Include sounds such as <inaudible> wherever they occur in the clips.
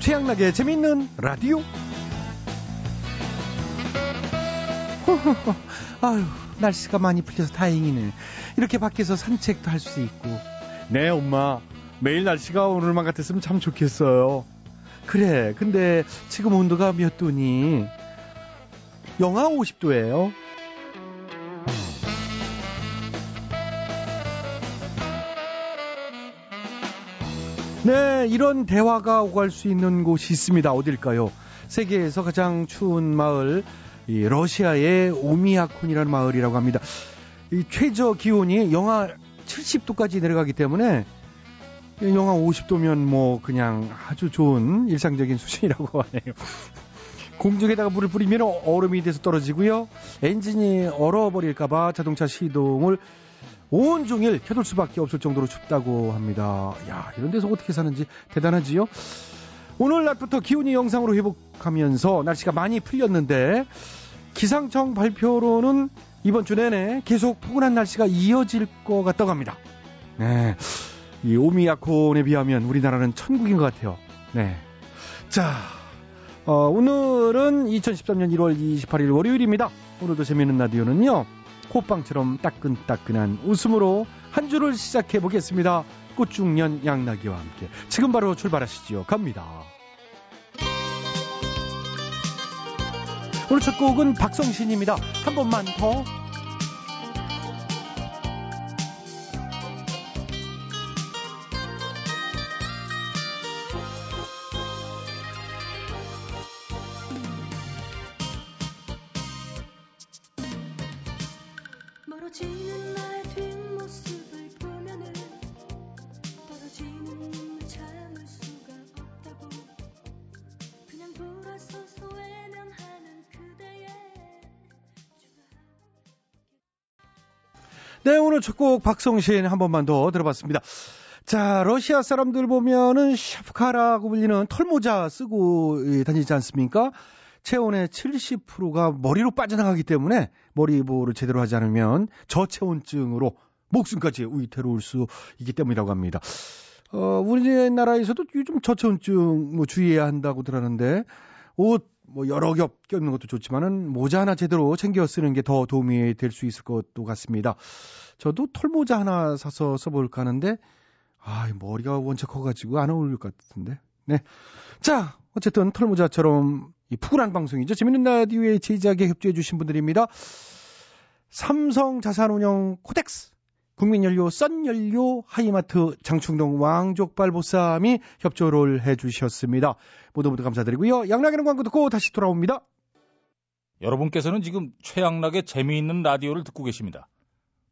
최양락의 재밌는 라디오. <laughs> 아유, 날씨가 많이 풀려서 다행이네. 이렇게 밖에서 산책도 할 수 있고. 네, 엄마. 매일 날씨가 오늘만 같았으면 참 좋겠어요. 그래, 근데 지금 온도가 몇 도니? 영하 50도예요. 네, 이런 대화가 오갈 수 있는 곳이 있습니다. 어딜까요? 세계에서 가장 추운 마을, 이 러시아의 오미야콘이라는 마을이라고 합니다. 이 최저 기온이 영하 70도까지 내려가기 때문에 영하 50도면 뭐 그냥 아주 좋은 일상적인 수준이라고 <laughs> 하네요. 공중에다가 물을 뿌리면 얼음이 돼서 떨어지고요. 엔진이 얼어버릴까봐 자동차 시동을 온종일 켜둘 수밖에 없을 정도로 춥다고 합니다. 야, 이런 데서 어떻게 사는지 대단하지요? 오늘 낮부터 기온이 영상으로 회복하면서 날씨가 많이 풀렸는데 기상청 발표로는 이번 주 내내 계속 포근한 날씨가 이어질 것 같다고 합니다. 네. 이 오미야콘에 비하면 우리나라는 천국인 것 같아요. 네. 자, 어, 오늘은 2013년 1월 28일 월요일입니다. 오늘도 재미있는 라디오는요. 호빵처럼 따끈따끈한 웃음으로 한 주를 시작해 보겠습니다. 꽃중년 양나기와 함께 지금 바로 출발하시죠. 갑니다. 오늘 첫 곡은 박성신입니다. 한 번만 더. 오늘 첫 곡 박성신 한 번만 더 들어봤습니다. 자, 러시아 사람들 보면은 샤프카라고 불리는 털모자 쓰고 예, 다니지 않습니까? 체온의 70%가 머리로 빠져나가기 때문에 머리 보호를 제대로 하지 않으면 저체온증으로 목숨까지 위태로울 수 있기 때문이라고 합니다. 어, 우리나라에서도 요즘 저체온증 뭐 주의해야 한다고 들었는데 옷 뭐 여러 겹 껴입는 것도 좋지만은 모자 하나 제대로 챙겨 쓰는 게 더 도움이 될 수 있을 것도 같습니다. 저도 털모자 하나 사서 써볼까 하는데 아, 이 머리가 원체 커가지고 안 어울릴 것 같은데. 네. 자, 어쨌든 털모자처럼 이 푸근한 방송이죠. 재밌는 라디오의 제작에 협조해주신 분들입니다. 삼성 자산운용 코덱스, 국민연료, 썬연료, 하이마트, 장충동 왕족발 보쌈이 협조를 해주셨습니다. 모두 모두 감사드리고요. 양락이는 광고 듣고 다시 돌아옵니다. 여러분께서는 지금 최양락의 재미있는 라디오를 듣고 계십니다.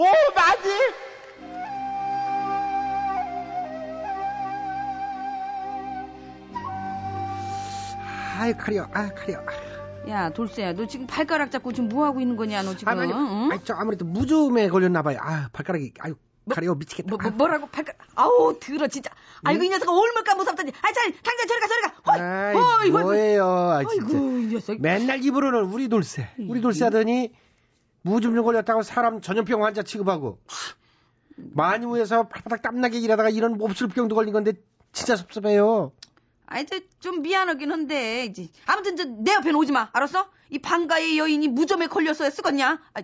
오, 맞지? 아이, 가려, 아, 가려. 야, 돌쇠야, 너 지금 발가락 잡고 지금 뭐 하고 있는 거냐, 너 지금? 아, 아니, 응? 아니, 저 아무래도 무좀에 걸렸나 봐요. 아, 발가락이, 아유, 가려, 미치겠다. 뭐, 뭐, 뭐라고 발가락? 아우, 들어 진짜. 아이고 이 녀석아 얼마까 무섭다니. 아, 잘, 당장 저리 가, 저리 가. 허이, 허이. 뭐예요, 아, 진짜. 아이고, 이 녀석. 맨날 입으로는 우리 돌쇠, 우리 돌쇠 하더니 무좀좀 걸렸다고 사람 전염병 환자 취급하고 만유에서 발바닥 땀나게 일하다가 이런 몹쓸 병도 걸린 건데 진짜 섭섭해요. 아이, 저, 좀 미안하긴 한데, 이제. 아무튼, 저, 내 옆에는 오지 마. 알았어? 이 방가의 여인이 무좀에 걸려서 쓰겄냐? 아,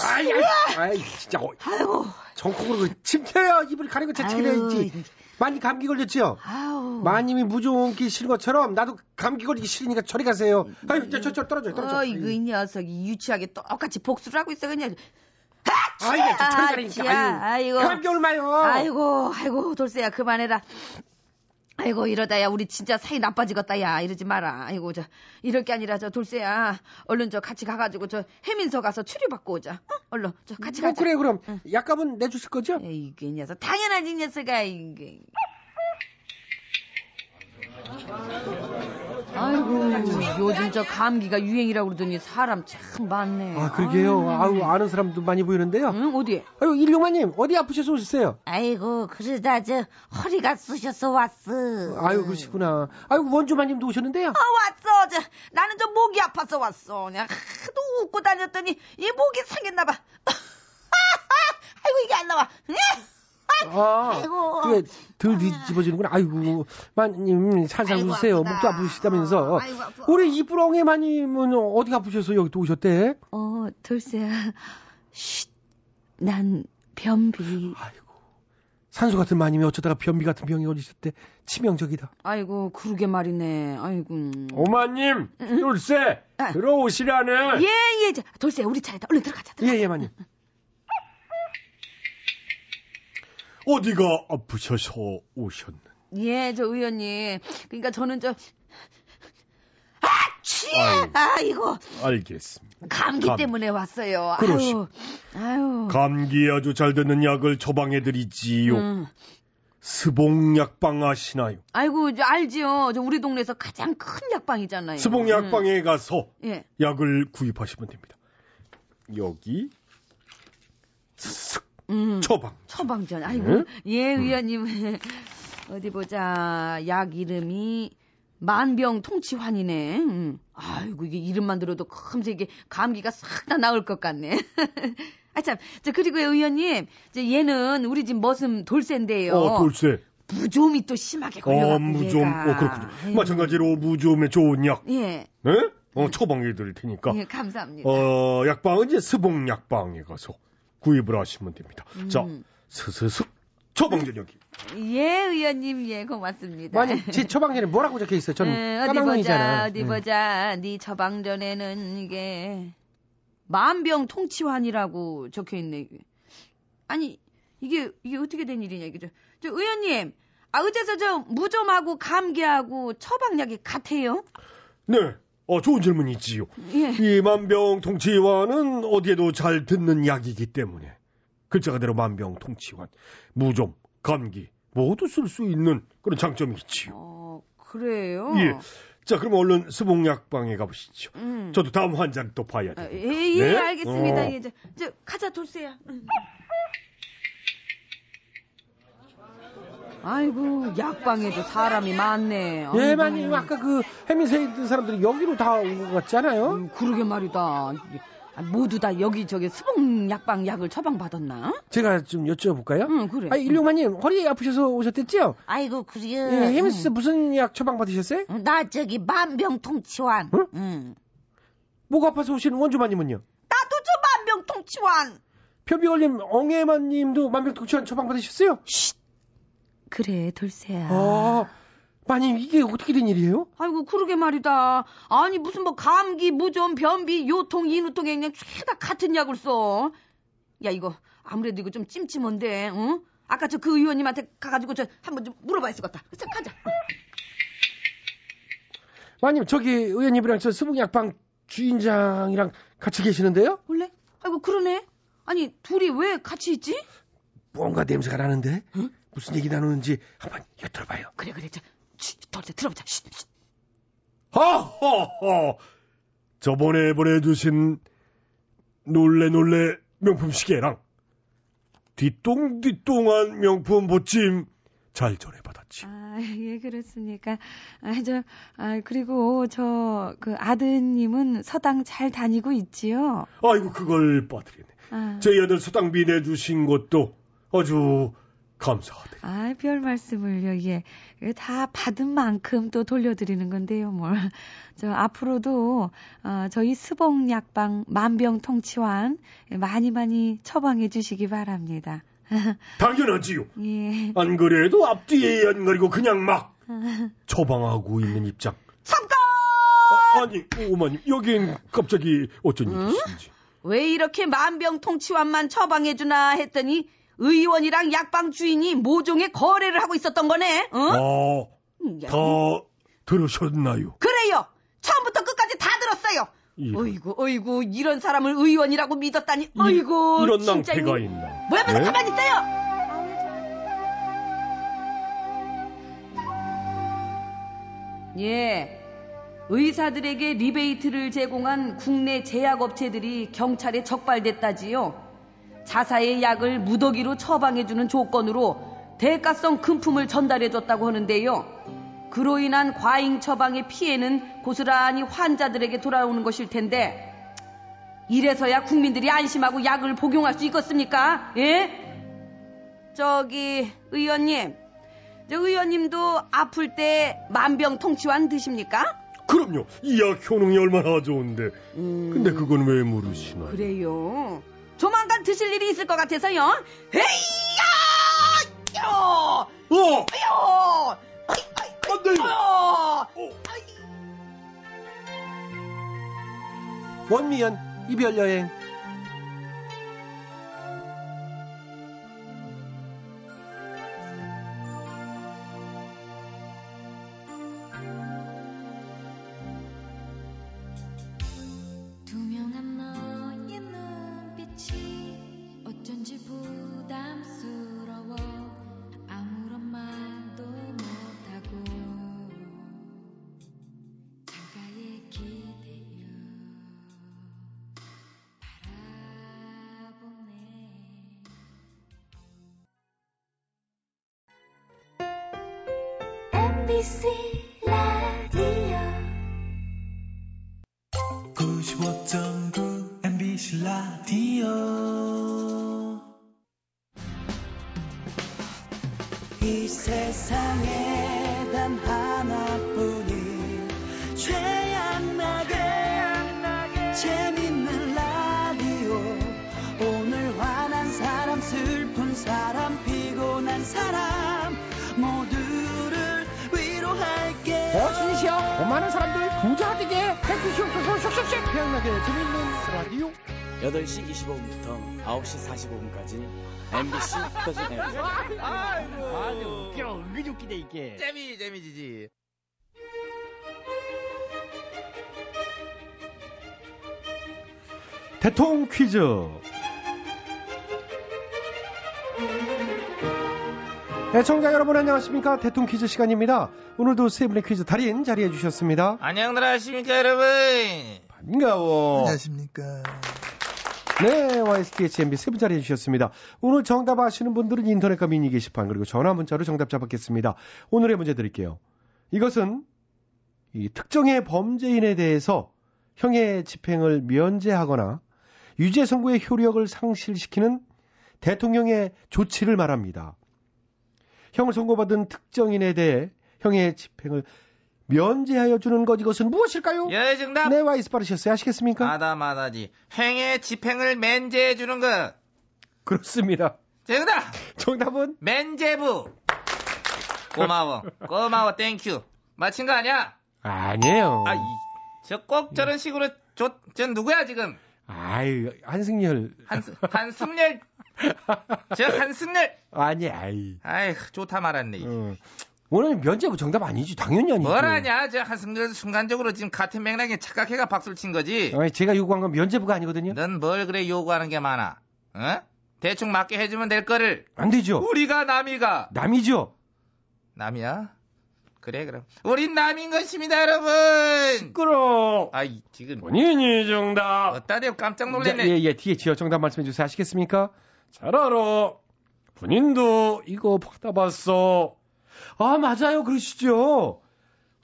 아이, 아이, 아이 진짜 어, 아이고, 정콕으로 그 침튀어요. 입을 가리고 아유, 해야지. 많이 감기 걸렸지요? 아우. 마님이 무좀기 싫은 것처럼 나도 감기 걸리기 싫으니까 저리 가세요. 아유, 저, 저, 저 떨어져요, 떨어져. 어이구, 이 녀석이 유치하게 똑같이 복수를 하고 있어, 그냥. 아이고, 저 저리 가니까. 야, 아이고. 감기 얼마요? 아이고, 아이고, 돌쇠야, 그만해라. 아이고, 이러다야, 우리 진짜 사이 나빠지겠다, 야. 이러지 마라. 아이고, 저, 이럴 게 아니라, 저, 돌쇠야. 얼른 저, 같이 가가지고, 저, 해민서 가서 치료받고 오자. 어? 얼른, 저, 같이 뭐 가자. 그래, 그럼. 약값은 내주실 거죠? 에이그, 이 녀석. 당연하지, 이 녀석아, 이게. 아이고 요즘 저 감기가 유행이라고 그러더니 사람 참 많네. 아, 그러게요. 아유, 아는 사람도 많이 보이는데요. 응 어디? 아유, 일용마님, 어디 아프셔서 오셨어요? 아이고 그러다 저 허리가 쑤셔서 왔어. 아유, 그러시구나. 아유, 원주마님도 오셨는데요. 아 왔어. 저 나는 저 목이 아파서 왔어. 그냥 하도 웃고 다녔더니 이 목이 상했나 봐. <laughs> 아이고 이게 안 나와. 아, 아이고. 그게 덜 뒤집어지는구나. 아이고, 마님, 살살 아이고, 웃으세요. 아프다. 목도 아프시다면서. 아이고, 아파. 우리 이쁘렁이 마님은 어디 아프셔서 여기 또 오셨대? 어 돌쇠야. 쉿. 난 변비. 아이고. 산소 같은 마님이 어쩌다가 변비 같은 병이 걸리셨대. 치명적이다. 아이고 그러게 말이네. 아이고. 오마님, 돌쇠, 아. 들어오시라네. 예예. 저 돌쇠야 우리 차례다. 얼른 들어가자. 예, 예, 마님. 어디가 아프셔서 오셨는? 예, 저 의원님. 그러니까 저는 저 아 취! 아유. 아이고 알겠습니다. 감기 감- 때문에 왔어요. 그러시- 아유, 아유. 감기에 아주 잘 되는 약을 처방해드리지요. 음. 스봉약방 아시나요? 아이고 저 알지요. 저 우리 동네에서 가장 큰 약방이잖아요. 스봉약방에 가서 음. 예. 약을 구입하시면 됩니다. 여기 슥 음. 처방. 처방전. 아이고 네? 예 의원님 <laughs> 어디 보자. 약 이름이 만병 통치환이네. 음. 아이고 이게 이름만 들어도 컴세 이게 감기가 싹 다 나을 것 같네. <laughs> 아 참, 저 그리고 의원님, 저 얘는 우리 집 머슴 돌쇠인데요. 어, 돌쇠. 무좀이 또 심하게 걸려갖고 어, 무좀. 얘가. 어, 그렇군요. 아이고. 마찬가지로 무좀에 좋은 약. 예, 네? 어, 처방해 드릴 테니까. 예, 감사합니다. 어, 약방은 이제 스봉약방에 가서 구입을 하시면 됩니다. 자, 음. 스스슥 처방전 여기. 예, 의원님, 예, 고맙습니다. 마님, 제 처방전에 뭐라고 적혀 있어요? 저는 에, 어디 보자, 까망이잖아. 어디 보자. 네 처방전에는 이게 만병통치환이라고 적혀 있네. 이게. 아니 이게 이게 어떻게 된 일이냐 이게 저, 저 의원님. 아 어째서 저 무좀하고 감기하고 처방약이 같아요? 네. 어, 좋은 질문이지요. 예. 이 만병통치환은 어디에도 잘 듣는 약이기 때문에 글자 그대로 만병통치환, 무좀, 감기 모두 쓸 수 있는 그런 장점이 있지요. 어 그래요? 예. 자, 그럼 얼른 스봉약방에 가보시죠. 음. 저도 다음 환자를 또 봐야 아, 돼요. 예, 예, 네? 알겠습니다. 어. 예, 저, 저 가자 돌쇠야. 응. 아이고 약방에도 사람이 많네. 예. 마님, 아까 그 해민세에 있던 사람들이 여기로 다 온 것 같지 않아요? 음, 그러게 말이다. 아, 모두 다 여기 저기 수봉 약방 약을 처방 받았나? 제가 좀 여쭤볼까요? 응 그래. 아, 일용마님, 허리 아프셔서 오셨댔죠? 아이고 그래요. 예, 해민세 무슨 약 처방 받으셨어요? 응. 나 저기 만병통치환. 응? 응. 목 아파서 오신 원주마님은요? 나도 저 만병통치환. 변비 걸린 엉애마님도 만병통치환 처방 받으셨어요? 그래 돌쇠야. 아, 마님, 이게 어떻게 된 일이에요? 아이고 그러게 말이다. 아니 무슨 뭐 감기, 무좀, 변비, 요통, 인후통에 그냥 죄다 같은 약을 써. 야 이거 아무래도 이거 좀 찜찜한데, 응? 아까 저 그 의원님한테 가가지고 저 한번 좀 물어봐야 겠다 자 가자. 마님, 저기 의원님이랑 저 수봉약방 주인장이랑 같이 계시는데요? 원래? 아이고 그러네. 아니 둘이 왜 같이 있지? 뭔가 냄새가 나는데? 무슨 얘기 나누는지 한번 엿들어봐요. 그래 그래 저 쉿, 돌쇠 들어보자. 쉿, 쉿. 하하하! 저번에 보내주신 놀래 놀래 명품 시계랑 뒤똥뒤똥한 명품 보찜 잘 전해받았지. 아, 예, 그렇습니까. 아, 저, 아, 그리고 저, 그 아드님은 서당 잘 다니고 있지요? 아이고 그걸 빠뜨리네. 아, 저희 아들 수당비 내주신 것도 아주 감사하네. 아, 별 말씀을요, 예. 다 받은 만큼 또 돌려드리는 건데요, 뭘. 저, 앞으로도, 어, 저희 스봉 약방 만병통치환 많이 많이 처방해 주시기 바랍니다. <laughs> 당연하지요. 예. 안 그래도 앞뒤에 안 가리고 그냥 막 <laughs> 처방하고 있는 입장. 잠깐! 아, 아니 오마님 여긴 갑자기 어쩐 일이신지. 왜 이렇게 만병통치환만 처방해주나 했더니 의원이랑 약방 주인이 모종의 거래를 하고 있었던 거네. 어? 아, 음, 야, 다 들으셨나요? 그래요. 처음부터 끝까지 다 들었어요. 이런, 어이구, 어이구, 이런 사람을 의원이라고 믿었다니. 어이구, 이런 진짜 낭패가 이- 있나? 뭐야, 뭐야, 네? 가만히 있어요. 예. 의사들에게 리베이트를 제공한 국내 제약업체들이 경찰에 적발됐다지요. 자사의 약을 무더기로 처방해주는 조건으로 대가성 금품을 전달해줬다고 하는데요. 그로 인한 과잉 처방의 피해는 고스란히 환자들에게 돌아오는 것일 텐데 이래서야 국민들이 안심하고 약을 복용할 수 있겠습니까? 예? 저기 의원님, 저 의원님도 아플 때 만병통치환 드십니까? 그럼요. 이 약 효능이 얼마나 좋은데. 근데 그건 왜 모르시나요? 그래요. 조만간 드실 일이 있을 것 같아서요. 헤이야! 요! 어! 요! 안! 요! 원미연 이별 여행. 대통 퀴즈. 애청자 여러분 안녕하십니까 대통 퀴즈 시간입니다. 오늘도 세 분의 퀴즈 달인 자리해 주셨습니다. 안녕들 하십니까 여러분. 반가워. 안녕하십니까. 네, YSTHMB 세분 자리해 주셨습니다. 오늘 정답 아시는 분들은 인터넷과 미니 게시판 그리고 전화 문자로 정답 잡았겠습니다. 오늘의 문제 드릴게요. 이것은 이 특정의 범죄인에 대해서 형의 집행을 면제하거나 유죄 선고의 효력을 상실시키는 대통령의 조치를 말합니다. 형을 선고받은 특정인에 대해 형의 집행을 면제하여 주는 것 이것은 무엇일까요? 예 정답. 네, 와 이스 빠르셨어요. 아시겠습니까? 마다마다지. 행의 집행을 면제해 주는 것. 그렇습니다. 정답. 정답은 면제부. 고마워. 고마워. Thank you. 맞힌 거 아니야? 아니에요. 아, 저 꼭 저런 식으로 저, 저 누구야 지금? 아유, 한승열. 한, 한승열. 저 한승열. 아니, 아이. 아이, 좋다 말았네. 어. 오늘 면제부 정답 아니지. 당연히 아니죠. 뭐라냐? 저 한승열 순간적으로 지금 같은 맥락에 착각해가 박수를 친 거지. 아니, 제가 요구한 건 면제부가 아니거든요. 넌 뭘 그래 요구하는 게 많아? 어? 대충 맞게 해주면 될 거를. 안 되죠. 우리가 남이가. 남이죠. 남이야? 그래 그럼. 우린 남인 것입니다 여러분. 시끄러 아이 지금. 본인이 정답 어따 대고 깜짝 자, 놀랐네. 예, 예, 뒤에 지어 정답 말씀해 주세요. 아시겠습니까? 잘 알아 본인도 이거 받아봤어 아, 맞아요. 그러시죠.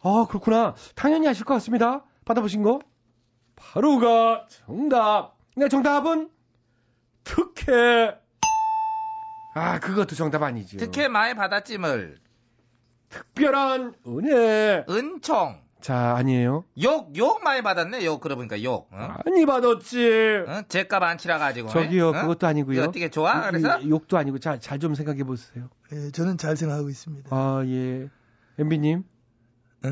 아, 그렇구나. 당연히 아실 것 같습니다. 받아보신 거? 바로가 정답 네, 정답은 특혜. 아, 그것도 정답 아니죠. 특혜 많이 받았지 뭘. 특별한 은혜 은총. 자, 아니에요. 욕, 욕 많이 받았네, 욕. 그러고 보니까 욕. 어? 많이 받았지 어? 제값 안 치라가지고. 저기요, 어? 그것도 아니고요. 어떻게 좋아? 이- 그래서? 이- 욕도 아니고, 자, 잘좀 생각해 보세요. 예, 저는 잘 생각하고 있습니다. 아, 예. 엠비님. 어?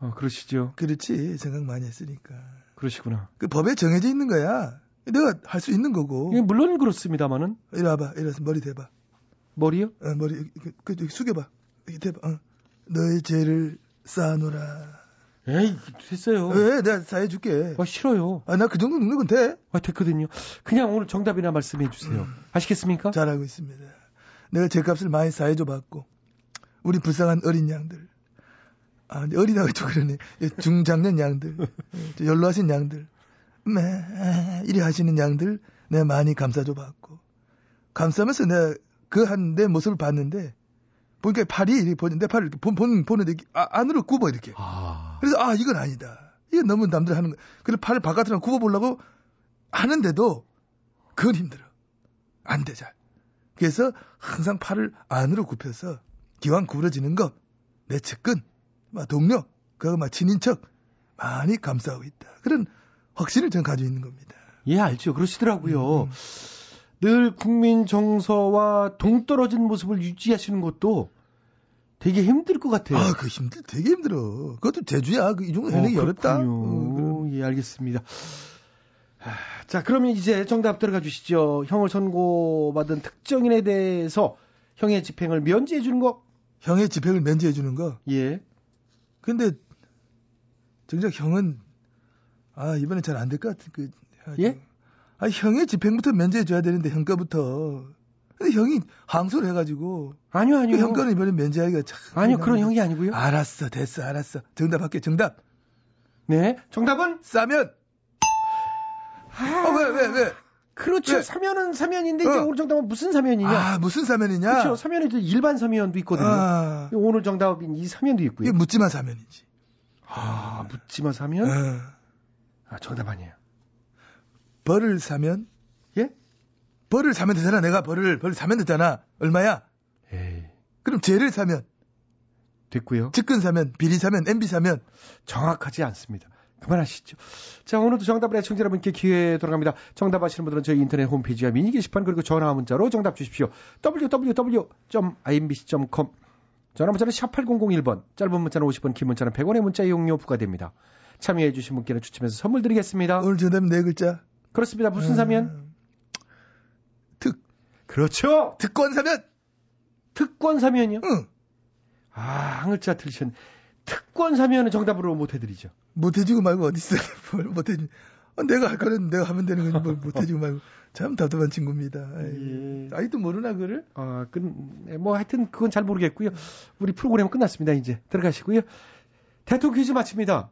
어, 그러시죠. 그렇지. 생각 많이 했으니까. 그러시구나. 그 법에 정해져 있는 거야. 내가 할 수 있는 거고. 예, 물론 그렇습니다만은. 이리 와봐. 이리 와서 머리 대봐. 머리요? 어, 머리, 그, 그, 그, 숙여봐. 대봐. 어. 너의 죄를 쌓아놓으라. 에이, 됐어요. 왜? 내가 쌓여줄게. 아, 싫어요. 아, 나 그 정도 능력은 돼. 아, 됐거든요. 그냥 오늘 정답이나 말씀해 주세요. 아시겠습니까? 잘하고 있습니다. 내가 죄값을 많이 쌓여줘 봤고, 우리 불쌍한 어린 양들. 아, 어리다고 좀 그러네. 예, 중장년 양들, 예, 저 연로하신 양들, 매, 이리 하시는 양들, 내가 많이 감싸줘 봤고. 감싸면서 내가 그 한 내 모습을 봤는데, 보니까 팔이 이렇게 보는데, 팔을 이렇게 본, 본, 보는데, 아, 안으로 굽어, 이렇게. 그래서, 아, 이건 아니다. 이건 너무 남들 하는 거. 그래서 팔을 바깥으로 굽어보려고 하는데도, 그건 힘들어. 안 돼, 잘. 그래서 항상 팔을 안으로 굽혀서, 기왕 구부러지는 거, 내 측근, 막 동료, 그거 막 친인척, 많이 감싸고 있다. 그런 확신을 전 가지고 있는 겁니다. 예, 알죠. 그러시더라고요. 늘 국민 정서와 동떨어진 모습을 유지하시는 것도 되게 힘들 것 같아요. 아, 그 힘들, 되게 힘들어. 그것도 제주야. 그 이 정도 해내기 어, 어렵다. 그렇군요. 예, 알겠습니다. 아, 자, 그러면 이제 정답 들어가 주시죠. 형을 선고받은 특정인에 대해서 형의 집행을 면제해 주는 거? 형의 집행을 면제해 주는 거. 예. 근데 정작 형은 아 이번에 잘안 될 것 같은 그 예? 아 형의 집행부터 면제해 줘야 되는데 형 거부터. 근데 형이 항소를 해가지고 아니요, 아니요. 형 거는 이번에 면제하기가 참 아니요, 그런 미안한데. 형이 아니고요. 알았어, 됐어, 알았어. 정답 할게, 정답. 네, 정답은 싸면. 어, 왜, 왜, 왜? 그렇죠. 왜? 사면은 사면인데 이제 어. 오늘 정답은 무슨 사면이냐? 아, 무슨 사면이냐? 그렇죠. 사면에도 일반 사면도 있거든요. 아. 오늘 정답인 이 사면도 있고요. 이게 묻지마 사면이지. 아, 묻지마 사면? 어. 아, 정답 아니에요. 벌을 사면? 예? 벌을 사면 되잖아. 내가 벌을, 벌을 사면 되잖아. 얼마야? 에이, 그럼 죄를 사면, 됐고요. 측근 사면, 비리 사면, MB 사면. 정확하지 않습니다. 그만하시죠. 자, 오늘도 정답을 애청자 여러분께 기회 돌아갑니다. 정답 아시는 분들은 저희 인터넷 홈페이지와 미니 게시판 그리고 전화 문자로 정답 주십시오. www.imbc.com 전화 문자는 샵 8001번, 짧은 문자는 50원, 긴 문자는 100원의 문자 이용료 부과됩니다. 참여해 주신 분께는 추첨해서 선물 드리겠습니다. 오늘 정답은 네 글자. 그렇습니다. 무슨 사면? 특. 그렇죠. 특권 사면. 특권 사면이요? 응. 아, 한 글자 틀리셨네. 특권 사면은 정답으로 못 해드리죠. 못 해주고 말고 어딨어. <laughs> 뭘 못해주. 어, 내가 할 거는 내가 하면 되는 거지 뭘 못해주고 말고. 참 답답한 친구입니다. 아이, 예. 아이도 모르나 그를? 아, 그, 뭐 하여튼 그건 잘 모르겠고요. 우리 프로그램 은 끝났습니다. 이제 들어가시고요. 대통령 퀴즈 마칩니다.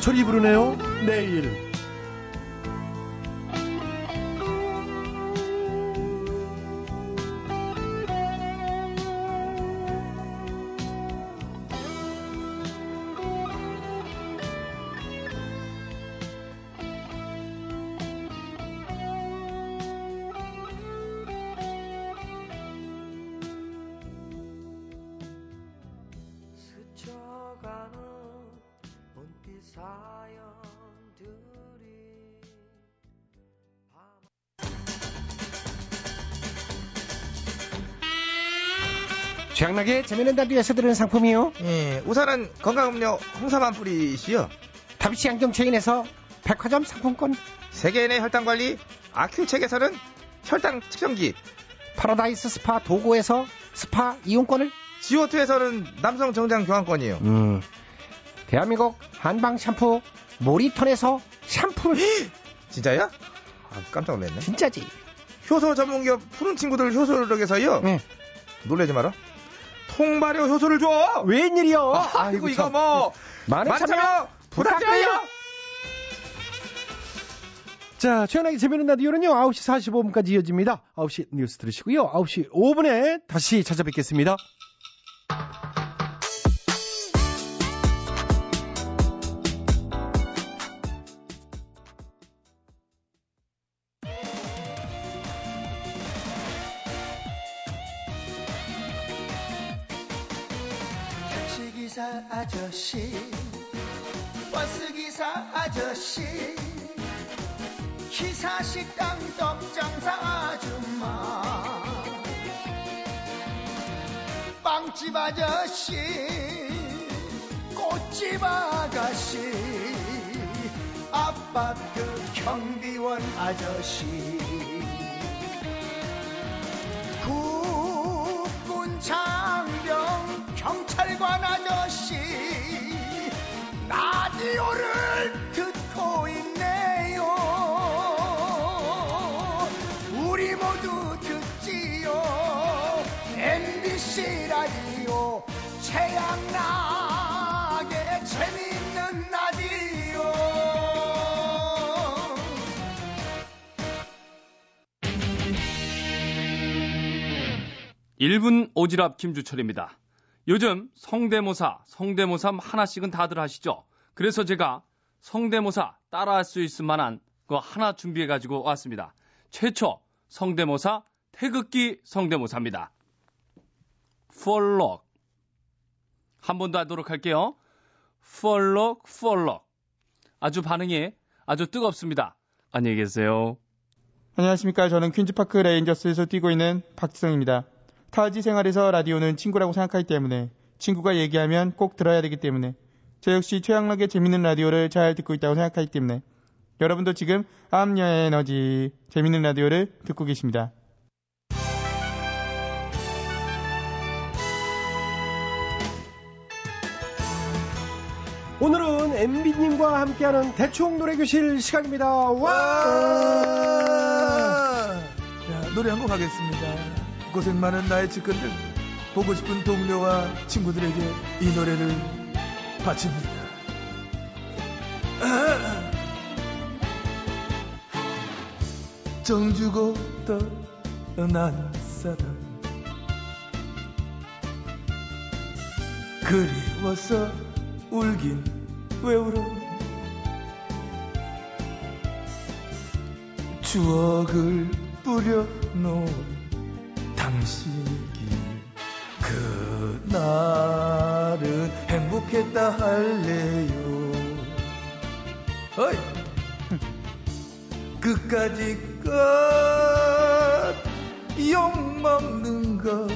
철이 부르네요. 내일. 최양락의 재미있는 라디오에서 드리는 상품이요. 예, 우선은 건강음료 홍삼 한 뿌리시요. 다비치 안경 체인에서 백화점 상품권. 세계인의 혈당 관리 아큐첵에서는 혈당 측정기. 파라다이스 스파 도고에서 스파 이용권을. 지오투에서는 남성 정장 교환권이요. 음. 대한민국 한방 샴푸 모리턴에서 샴푸를. 진짜야? 아, 깜짝 놀랐네. 진짜지. 효소 전문기업 푸른 친구들 효소력에서요. 네. 놀라지 마라. 통발효 효소를 줘. 웬일이요? 아이고 이거 뭐 많은 많은 참여 참여 부탁드려요. 자, 최연하게 재미있는 라디오는요, 9시 45분까지 이어집니다. 9시 뉴스 들으시고요, 9시 5분에 다시 찾아뵙겠습니다. 빵집 아저씨 꽃집 아가씨 아파트 경비원 아저씨. 국군 장병 경찰관 아저씨 라디오를 태양나게 재밌는 라디오 1분 오지랖 김주철입니다. 요즘 성대모사, 성대모사 하나씩은 다들 하시죠? 그래서 제가 성대모사 따라할 수 있을 만한 거 하나 준비해 가지고 왔습니다. 최초 성대모사 태극기 성대모사입니다. 펄럭 한 번 더 하도록 할게요. 펄럭 펄럭 아주 반응이 아주 뜨겁습니다. 안녕히 계세요. 안녕하십니까. 저는 퀸즈파크 레인저스에서 뛰고 있는 박지성입니다. 타지 생활에서 라디오는 친구라고 생각하기 때문에 친구가 얘기하면 꼭 들어야 되기 때문에 저 역시 최양락의 재밌는 라디오를 잘 듣고 있다고 생각하기 때문에 여러분도 지금 암녀의 에너지 재밌는 라디오를 듣고 계십니다. 오늘은 MB님과 함께하는 대충 노래교실 시간입니다. 와! 자, 노래 한 곡 하겠습니다. 고생 많은 나의 측근들, 보고 싶은 동료와 친구들에게 이 노래를 바칩니다. <clears throat> 정주고 떠난 사람 그리워서 울긴 왜 울어? 추억을 뿌려놓은 당신이기 그날은 행복했다 할래요? 어이! <laughs> 끝까지 끝욕 먹는 것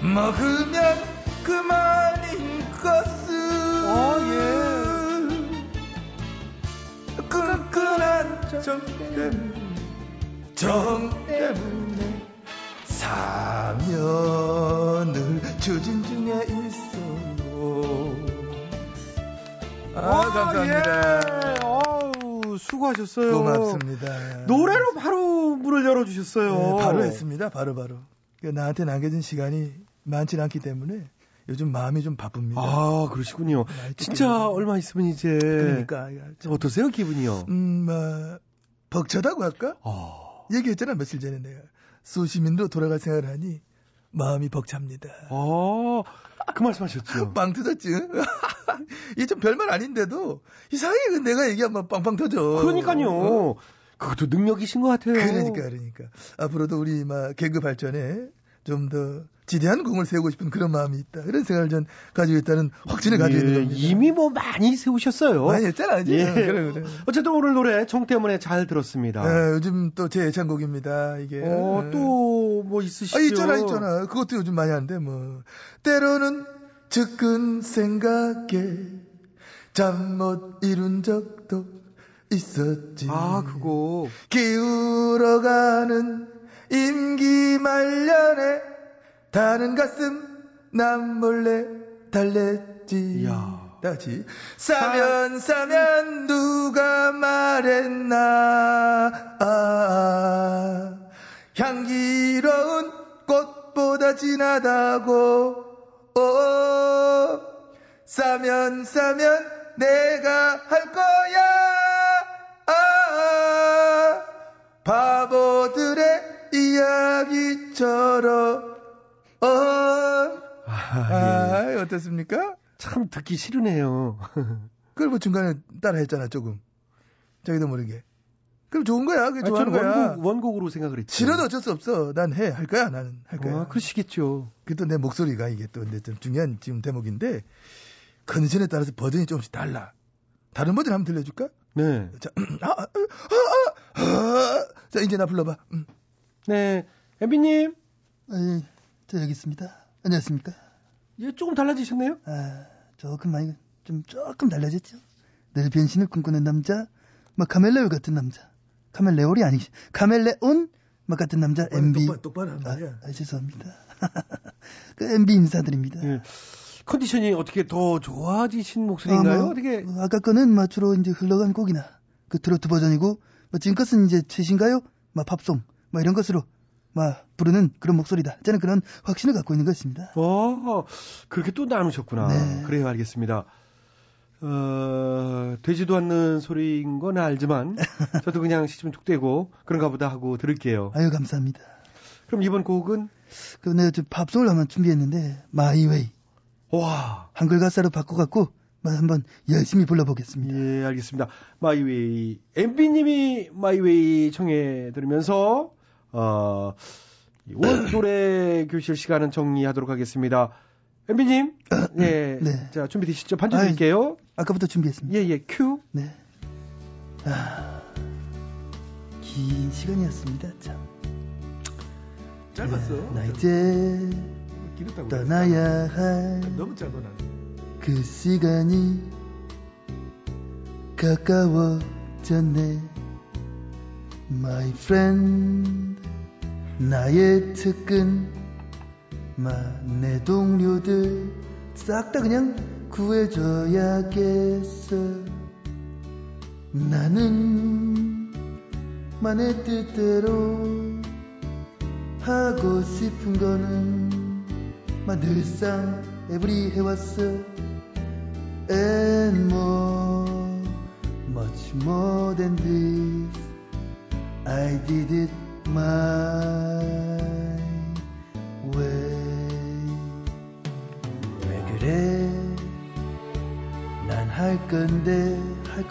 먹으면 그만 인 것은 끈끈한 정 때문에. 정 때문에 사면을 추진 중에 있어요. 아 감사합니다. 예. 어우, 수고하셨어요. 고맙습니다. 노래로 바로 문을 열어주셨어요. 네, 바로 했습니다. 바로 바로. 그 나한테 남겨진 시간이 많지 않기 때문에 요즘 마음이 좀 바쁩니다 아, 그러시군요. 진짜 얼마 있으면 이제. 그러니까 어떠세요, 기분이요? 음, 뭐, 벅차다고 할까? 얘기했잖아, 며칠 전에 내가. 수시민으로 돌아갈 생각을 하니, 마음이 벅찹니다. 어, 그 말씀하셨죠. <laughs> 빵 터졌지? <laughs> 이게 좀 별말 아닌데도, 이상하게 그 내가 얘기하면 빵빵 터져. 그러니까요. 그것도 능력이신 것 같아요. 그러니까, 그러니까. 앞으로도 우리, 막, 개그 발전에 좀 더 지대한 공을 세우고 싶은 그런 마음이 있다. 그런 생각을 전 가지고 있다는 확신을 가지고 있는 예, 겁니다. 이미 뭐 많이 세우셨어요. 많이 했잖아, 이제. 예. 그래, 그래. 어쨌든 오늘 노래 정 때문에 잘 들었습니다. 예, 요즘 또 제 애창곡입니다, 이게. 어, 또뭐 있으시죠? 아, 있잖아, 있잖아. 그것도 요즘 많이 하는데, 뭐. 때로는 측근 생각에 잠 못 이룬 적도 있었지. 아, 그거. 기울어가는 임기 말년에 다른 가슴 남 몰래 달랬지. 다 같이. 싸면 싸면 누가 말했나. 아, 향기로운 꽃보다 진하다고. 오, 싸면 싸면 내가 할 거야. 아, 바보들의 이야기처럼. 어, 아, 어떻습니까? 참 듣기 싫으네요. 그걸 뭐 중간에 따라 했잖아, 조금. 자기도 모르게. 그럼 좋은 거야. 그게 아, 좋아하는 거야. 원곡, 원곡으로 생각을 했죠. 싫어도 어쩔 수 없어. 난 해. 할 거야, 나는. 할 거야. 아, 그러시겠죠. 그게 또 내 목소리가 이게 또 근데 좀 중요한 지금 대목인데, 컨디션에 따라서 버전이 조금씩 달라. 다른 버전 한번 들려줄까? 네. 자, <clears throat> 아, 아, 아, 아, 아. 자, 이제 나 불러봐. 음. 네. 엠비님. 아, 저 여기 있습니다. 안녕하십니까? 예, 조금 달라지셨네요? 아, 조금 많이, 좀 조금 달라졌죠? 늘 변신을 꿈꾸는 남자, 뭐 카멜레오 같은 남자. 카멜레올이 아니시, 카멜레온 뭐 같은 남자, MB. 똑바로, 똑바로 한 말이야. 아, 죄송합니다. <laughs> 그 MB 인사드립니다. 예. 컨디션이 어떻게 더 좋아지신 목소리인가요? 어, 뭐, 어떻게? 뭐 아까 거는 뭐 주로 이제 흘러간 곡이나 그 트로트 버전이고 뭐 지금 것은 이제 최신가요? 뭐 팝송 뭐 이런 것으로 막 부르는 그런 목소리다. 저는 그런 확신을 갖고 있는 것입니다. 어, 그렇게 또 나누셨구나. 네. 그래요, 알겠습니다. 어, 되지도 않는 소리인 건 알지만, <laughs> 저도 그냥 시좀 툭 떼고, 그런가 보다 하고 들을게요. 아유, 감사합니다. 그럼 이번 곡은? 그, 내가 저 팝송을 한번 준비했는데, My Way. 와. 한글 가사로 바꿔갖고, 뭐 한번 열심히 불러보겠습니다. 예, 알겠습니다. My Way. MB님이 My Way 청해 들으면서, 어, 이원 <coughs> 노래 교실 시간은 정리하도록 하겠습니다. MB님, <coughs> 예. 네. 자, 준비되시죠? 반주 드릴게요. 아까부터 준비했습니다. 예, 예, 큐. 네. 아, 긴 시간이었습니다, 참. 짧았어. 나 이제 길었다고. 떠나야 할 너무 짧아 나는. 그 시간이 가까워졌네 My friend 나의 특근 마내 동료들 싹 다 그냥 구해줘야겠어 나는 만의 뜻대로 하고 싶은 거는 마 늘상 에브리 해왔어 and more, much more than this. I did it my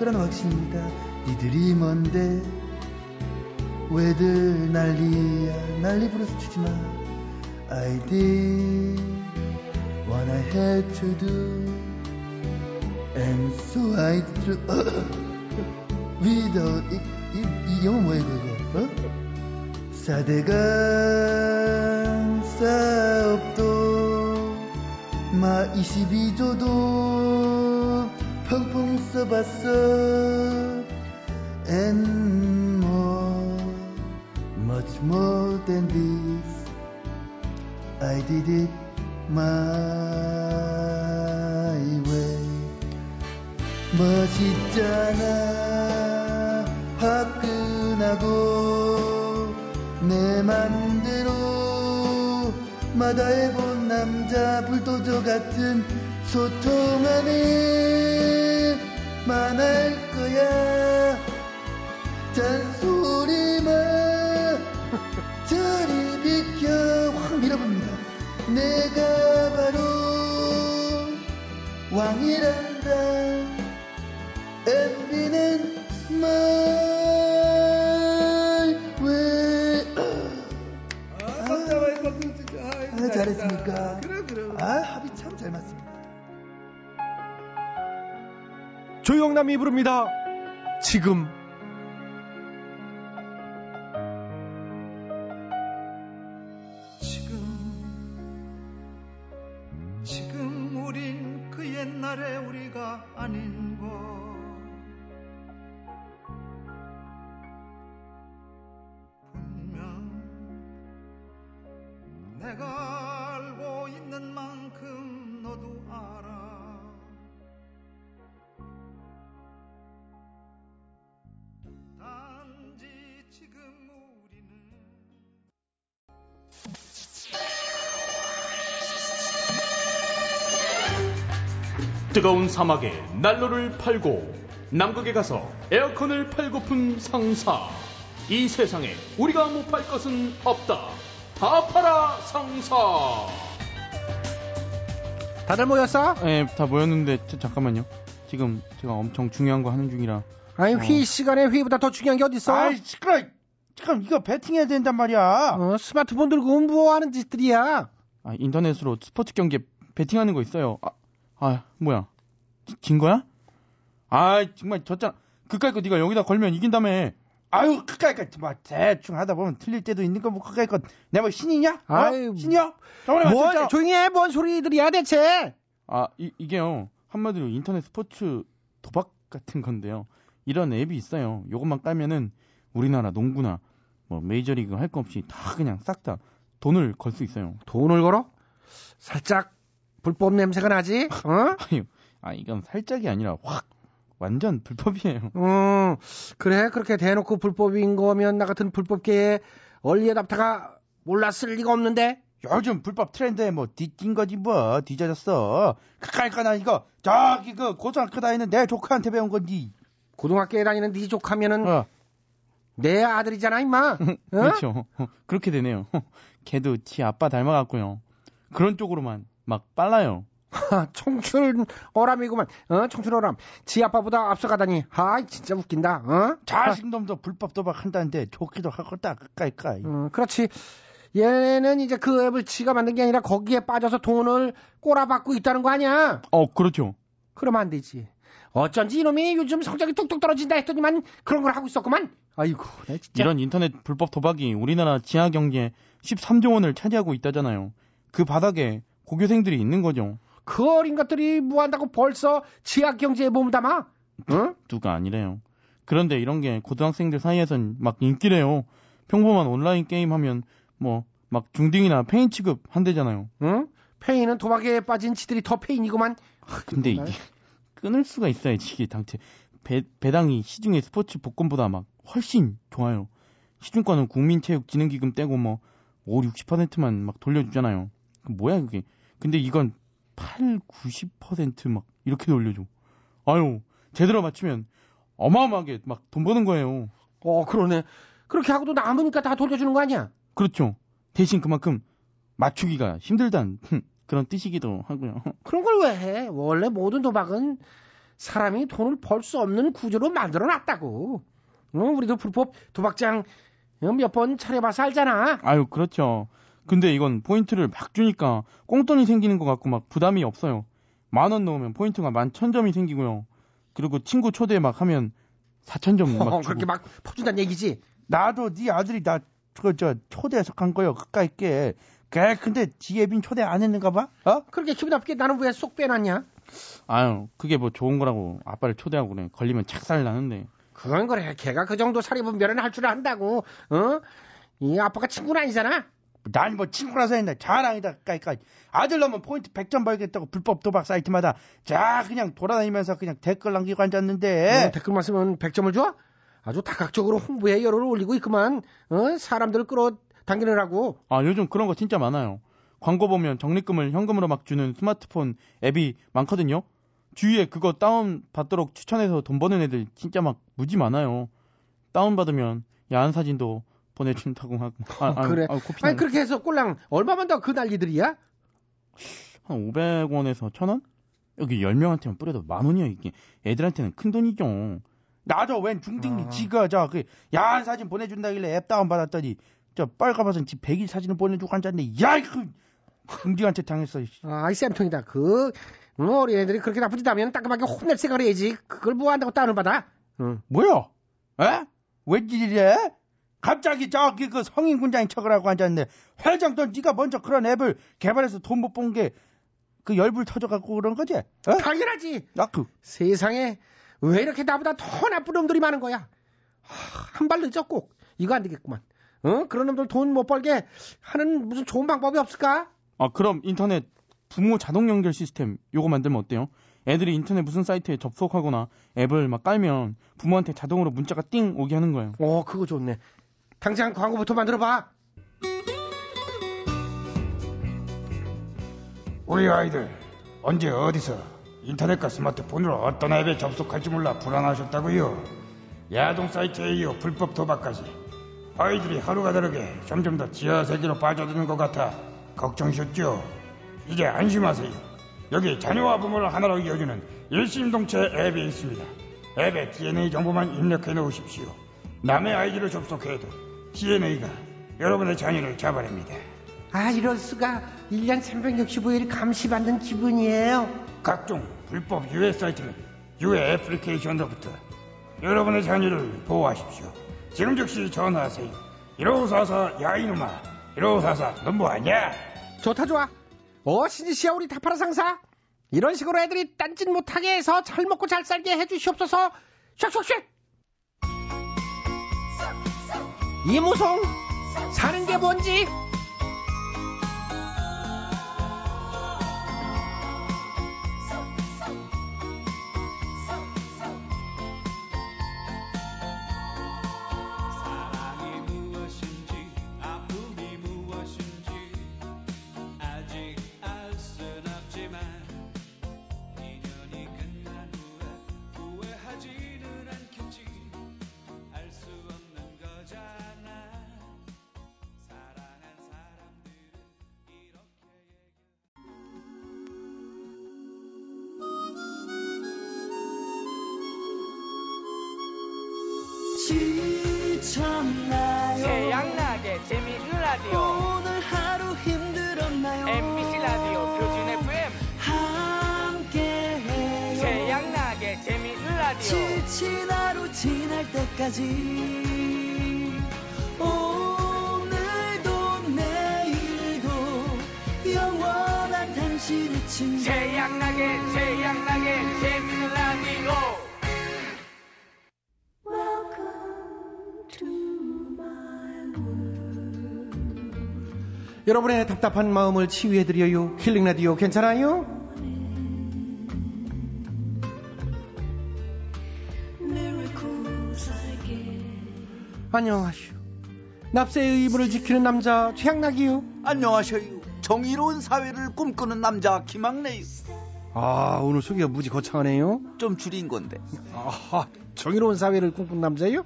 할 거란 확신이다. 니들이 뭔데? 왜들 난리야? 난리 부르스 치지 마. I did what I had to do. And so I drew <coughs> without 이, 이, 이 영어 뭐야 이거 어? 사대강 사업도 마 22조도 펑펑 써봤어 And more much more than this I did it my way 멋있잖아 화끈하고 내 맘대로 마다해본 남자 불도저 같은 소통하는 만할 거야. 잔소리만 <laughs> 저리 비켜. 확 밀어봅니다. 내가 바로 왕이란다 조영남이 부릅니다. 지금. 뜨거운 사막에 난로를 팔고 남극에 가서 에어컨을 팔고픈 상사. 이 세상에 우리가 못 팔 것은 없다. 다 팔아 상사. 다들 모였어? 네, 다 모였는데 저- 잠깐만요. 지금 제가 엄청 중요한 거 하는 중이라. 아니 어. 시간에 회의보다 더 중요한 게 어딨어? 아이, 시끄러. 지금 이거 배팅해야 된단 말이야. 어, 스마트폰 들고 뭐 하는 짓들이야? 아, 인터넷으로 스포츠 경기에 베팅하는 거 있어요. 아, 아 뭐야? 지- 진 거야? 아, 정말 졌잖아. 그까이 거 네가 여기다 걸면 이긴다며. 아유, 그까이 거, 뭐, 대충 하다 보면 틀릴 때도 있는 거, 뭐, 그까이 거, 내가 뭐 신이냐? 어? 아유, 신이야? 저번에 뭔 맞췄죠? 조용히 해. 뭔 소리들이야 대체? 아, 이, 이게요. 한마디로 인터넷 스포츠 도박 같은 건데요. 이런 앱이 있어요. 요것만 깔면은 우리나라 농구나 뭐 메이저리그 할 거 없이 다 그냥 싹 다 돈을 걸 수 있어요. 돈을 걸어? 살짝 불법 냄새가 나지? 어? <laughs> 아유, 아 이건 살짝이 아니라 확 완전 불법이에요. <laughs> 음, 그래 그렇게 대놓고 불법인 거면 나 같은 불법계에 얼리에 답타가 몰랐을 리가 없는데. 요즘 불법 트렌드에 뭐 뒤낀 거지 뭐 뒤져졌어. 그까이까나 이거 저기 그 고등학교 다니는 내 조카한테 배운 건지. 고등학교에 다니는 네 조카면은 어. 내 아들이잖아 임마. <laughs> 어? 그렇죠. 그렇게 되네요. <laughs> 걔도 지 아빠 닮아갖고요. 그런 쪽으로만 막 빨라요. <laughs> 청춘 어람이구만. 어 청춘 어람. 지 아빠보다 앞서가다니. 아 진짜 웃긴다. 어? 자식놈도 불법 도박한다는데 좋기도 하겠다 그까이까이. 어, 그렇지. 얘는 이제 그 앱을 지가 만든 게 아니라 거기에 빠져서 돈을 꼬라박고 있다는 거 아니야? 어, 그렇죠. 그러면 안 되지. 어쩐지 이놈이 요즘 성적이 뚝뚝 떨어진다 했더니만 그런 걸 하고 있었구만. 아이고, 나 진짜. 이런 인터넷 불법 도박이 우리나라 지하 경제 13조 원을 차지하고 있다잖아요. 그 바닥에 고교생들이 있는 거죠. 그 어린 것들이 뭐 한다고 벌써 지하 경제에 몸담아? 응? 누가 아니래요. 그런데 이런 게 고등학생들 사이에선 막 인기래요. 평범한 온라인 게임 하면 뭐 막 중딩이나 폐인 취급 한대잖아요. 응? 폐인은 도박에 빠진 지들이 더 폐인이구만. 근데 이게 끊을 수가 있어야지 이게 당최 배, 배당이 시중의 스포츠 복권보다 막 훨씬 좋아요. 시중권은 국민체육진흥기금 떼고 뭐 5, 60%만 막 돌려주잖아요. 그 뭐야 그게? 근데 이건 8, 90%막 이렇게 돌려줘. 아유 제대로 맞추면 어마어마하게 막 돈 버는 거예요. 어 그러네. 그렇게 하고도 남으니까 다 돌려주는 거 아니야? 그렇죠. 대신 그만큼 맞추기가 힘들단 <laughs> 그런 뜻이기도 하고요. 그런 걸 왜 해? 원래 모든 도박은 사람이 돈을 벌 수 없는 구조로 만들어 놨다고. 어, 우리도 불법 도박장 몇 번 차려봐서 알잖아. 아유 그렇죠. 근데 이건 포인트를 막 주니까 꽁돈이 생기는 것 같고 막 부담이 없어요. 만 원 넣으면 포인트가 만 천 점이 생기고요. 그리고 친구 초대 막 하면 4천 점 막 <laughs> 어. 그렇게 막 퍼준다는 얘기지. 나도 네 아들이 나저저 초대해서 간 거요 그까이게. 그래 근데 지혜빈 초대 안 했는가 봐? 어? 그렇게 기분 나쁘게 나는 왜 쏙 빼놨냐? 아유 그게 뭐 좋은 거라고 아빠를 초대하고 그래. 걸리면 착살 나는데. 그건 그래. 걔가 그 정도 사리 분별은 할 줄 안다고. 어? 이 아빠가 친구는 아니잖아. 난 뭐 친구라서 했나 자랑이다 까이까이 아들 놈은 포인트 100점 벌겠다고 불법 도박 사이트마다 자 그냥 돌아다니면서 그냥 댓글 남기고 앉았는데 어, 댓글만 쓰면 100점을 줘? 아주 다각적으로 홍보에 열을 올리고 있구만. 어? 사람들을 끌어당기느라고. 아 요즘 그런 거 진짜 많아요. 광고 보면 적립금을 현금으로 막 주는 스마트폰 앱이 많거든요. 주위에 그거 다운 받도록 추천해서 돈 버는 애들 진짜 막 무지 많아요. 다운 받으면 야한 사진도 보내준다고 하고. <laughs> 아, 아, 그래. 아, 아니. 그렇게 해서 꼴랑 얼마만 더 그 난리들이야? 한 500원에서 1000원? 여기 10명한테만 뿌려도 만 원이야 이게. 애들한테는 큰 돈이죠. 나도 웬 중딩이 지가 저그 야한 사진 보내준다길래 앱 다운 받았더니 저 빨가벗은 지 100일 사진을 보내주고 앉았네 야그 중딩한테 당했어 씨. 아이 쌤통이다. 그 어, 어린애들이 그렇게 나쁜 짓 하면 따끔하게 혼낼 생각을 해야지. 그걸 뭐 한다고 다운을 받아? 응. 뭐야? 에? 웬일이래? 갑자기 저기 그 성인 군장인 척을 하고 앉았네. 회장 도 네가 먼저 그런 앱을 개발해서 돈 못 본 게 그 열불 터져갖고 그런 거지? 어? 당연하지. 아, 그. 세상에 왜 이렇게 나보다 더 나쁜 놈들이 많은 거야? 한 발 늦어 꼭. 이거 안 되겠구만. 어? 그런 놈들 돈 못 벌게 하는 무슨 좋은 방법이 없을까? 아 그럼 인터넷 부모 자동 연결 시스템 요거 만들면 어때요? 애들이 인터넷 무슨 사이트에 접속하거나 앱을 막 깔면 부모한테 자동으로 문자가 띵 오게 하는 거예요. 어, 그거 좋네. 당장 광고부터 만들어봐. 우리 아이들 언제 어디서 인터넷과 스마트폰으로 어떤 앱에 접속할지 몰라 불안하셨다고요. 야동 사이트에 이어 불법 도박까지 아이들이 하루가 다르게 점점 더 지하 세계로 빠져드는 것 같아 걱정이셨죠? 이제 안심하세요. 여기 자녀와 부모를 하나로 이어주는 일심동체 앱이 있습니다. 앱에 DNA 정보만 입력해 놓으십시오. 남의 아이디를 접속해도 DNA가 여러분의 자녀를 잡아냅니다. 아, 이럴 수가. 1년 365일 감시받는 기분이에요. 각종 불법 유해 사이트는 유해 애플리케이션으로부터 여러분의 자녀를 보호하십시오. 지금 즉시 전화하세요. 1544 야이누마 1544 넌 뭐하냐? 좋다 좋아. 어 신지씨야 우리 다파라 상사. 이런 식으로 애들이 딴짓 못하게 해서 잘 먹고 잘 살게 해주시옵소서. 샥샥샥. 이무송 사는 게 뭔지 여러분의 답답한 마음을 치유해드려요. 힐링 라디오 괜찮아요? 안녕하시오. 납세의 의무를 지키는 남자 최양락이요. 안녕하셔요. 정의로운 사회를 꿈꾸는 남자 김학래요. 아 오늘 소개가 무지 거창하네요. 좀 줄인 건데. 아하 정의로운 사회를 꿈꾸는 남자요?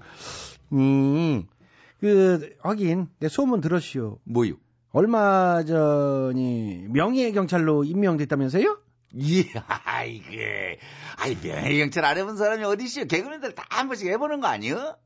음, 그 하긴 내 소문 들었시오. 뭐요? 얼마 전이 명예 경찰로 임명됐다면서요? 예, <laughs> 아이게, 아이 명예 경찰 안 해본 사람이 어디 있어요? 개그맨들 다 한 번씩 해보는 거 아니요?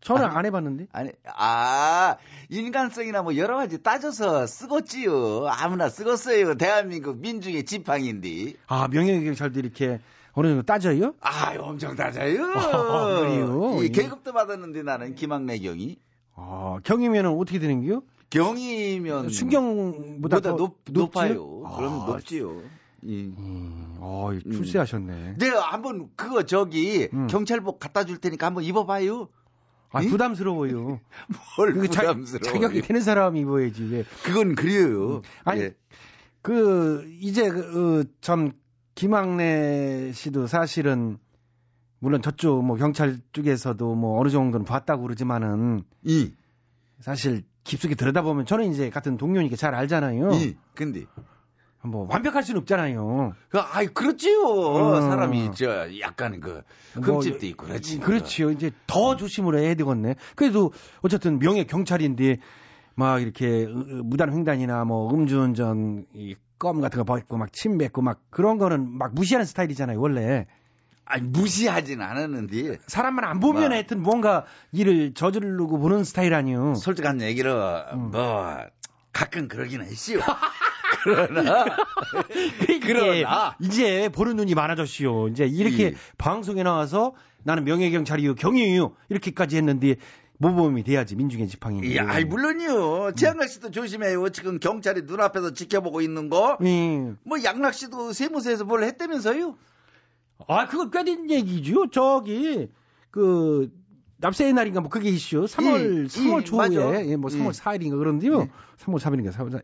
저는 안 해봤는데. 아니, 아, 인간성이나 뭐 여러 가지 따져서 쓰겄지요. 아무나 쓰겄어요. 대한민국 민중의 지팡인데. 아 명예 경찰도 이렇게 어느 정도 따져요? 아, 엄청 따져요. 아, 그래요? 이 계급도 받았는데 나는 김학래 경이. 아 경이면은 어떻게 되는겨? 경이면 순경보다 보다 더 높? 높아요. 그럼 아, 높지요. 예. 어, 출세하셨네. 내가 한번 그거 저기 경찰복 갖다 줄 테니까 한번 입어봐요. 아, 부담스러워요. <laughs> 뭘 부담스러워요? 자격이 되는 사람이 입어야지, 왜. 그건 그래요. 아니, 예. 그, 이제, 그, 어, 참, 김학래 씨도 사실은, 물론 저쪽, 뭐, 경찰 쪽에서도 뭐, 어느 정도는 봤다고 그러지만은, 이. 사실, 깊숙이 들여다보면 저는 이제 같은 동료니까 잘 알잖아요. 이. 근데. 뭐, 완벽할 수는 없잖아요. 그, 아이, 그렇지요. 어. 사람이, 저, 약간 그, 흠집도 있고, 그렇지. 그렇지요. 이제 더 조심을 해야 되겠네. 그래도 어쨌든 명예 경찰인데 막 이렇게 무단 횡단이나 뭐 음주운전 이껌 같은 거 벗고 막 침 뱉고 막 그런 거는 막 무시하는 스타일이잖아요, 원래. 아니, 무시하진 않았는데. 사람만 안 보면 뭐. 하여튼 뭔가 일을 저지르고 보는 스타일 아니요. 솔직한 얘기로, 음. 뭐, 가끔 그러긴 했시요. <laughs> 그러나, 그러나 이제 보는 눈이 많아졌시요. 이제 이렇게 예. 방송에 나와서 나는 명예 경찰이요, 경위요 이렇게까지 했는데 모범이 돼야지 민중의 지팡이. 예, 아이, 물론이요. 최양락 씨도 조심해요. 지금 경찰이 눈앞에서 지켜보고 있는 거. 예. 뭐, 양락 씨도 세무서에서 뭘 했다면서요? 아, 그거 꽤 된 얘기죠. 저기, 그, 납세의 날인가 뭐 그게 이슈. 3월, 예, 3월 예, 초에, 맞아. 예, 뭐 3월 예. 4일인가 그런데요. 3월 3일인가 3월 4일.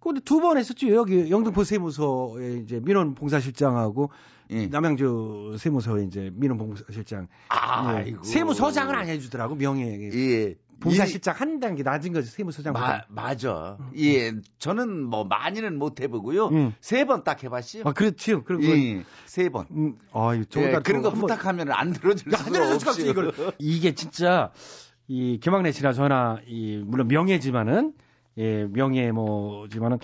근데 두 번 했었죠. 여기 영등포 세무서에 이제 민원 봉사실장하고 예. 남양주 세무서에 이제 민원 봉사실장. 아이고. 예. 세무서장은 안 해주더라고, 명예. 예. 봉사실장 한 단계 낮은 거지, 세무서장. 마, 맞아. 예, 저는 뭐 많이는 못 해보고요. 세번 딱 해봤어요. 아, 그렇지요. 그리고. 예, 세 번. 음, 아, 예, 그런 거 부탁하면 안 들어줄 수가 없어요. 이걸. <laughs> 이게 진짜, 이, 김학래 씨나 저나, 이, 물론 명예지만은, 예, 명예 뭐지만은,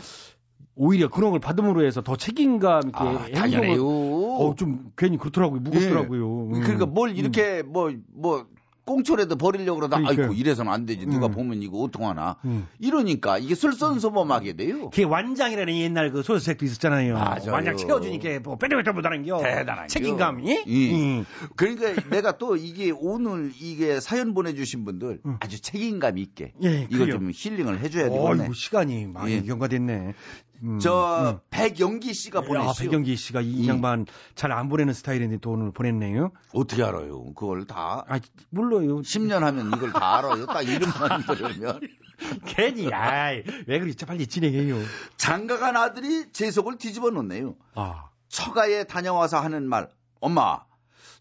오히려 그런 걸 받음으로 해서 더 책임감 있게 아, 당연해요. 어, 좀 괜히 그렇더라고요. 무겁더라고요. 음. 그러니까 뭘 이렇게 뭐, 뭐, 꽁초라도 버리려고 그러다, 그러니까요. 아이고, 이래서는 안 되지. 누가 음. 보면 이거 어떡하나. 음. 이러니까 이게 솔선수범하게 돼요. 그게 완장이라는 옛날 그 소설책도 있었잖아요. 맞아요. 완장 채워주니까 뭐 빼빼빼 못하는 겨. 대단한 책임감이. 예. 음. 그러니까 내가 또 이게 오늘 이게 사연 보내주신 분들 아주 책임감 있게 예, 이거. 좀 힐링을 해줘야 되겠네. 어이구, 시간이 많이 예. 경과됐네. 음, 저 음. 백영기 씨가 아, 보냈어요. 백영기 씨가 이 예. 양반 잘 안 보내는 스타일인데 또 오늘 보냈네요. 어떻게 알아요? 그걸 다. 아, 몰라요. 10년 하면 이걸 다 알아요. 딱 이름만 <laughs> 들으면. 괜히, 아이, 왜 그리 빨리 진행해요. 장가간 아들이 제 속을 뒤집어 놓네요. 아. 처가에 다녀와서 하는 말. 엄마,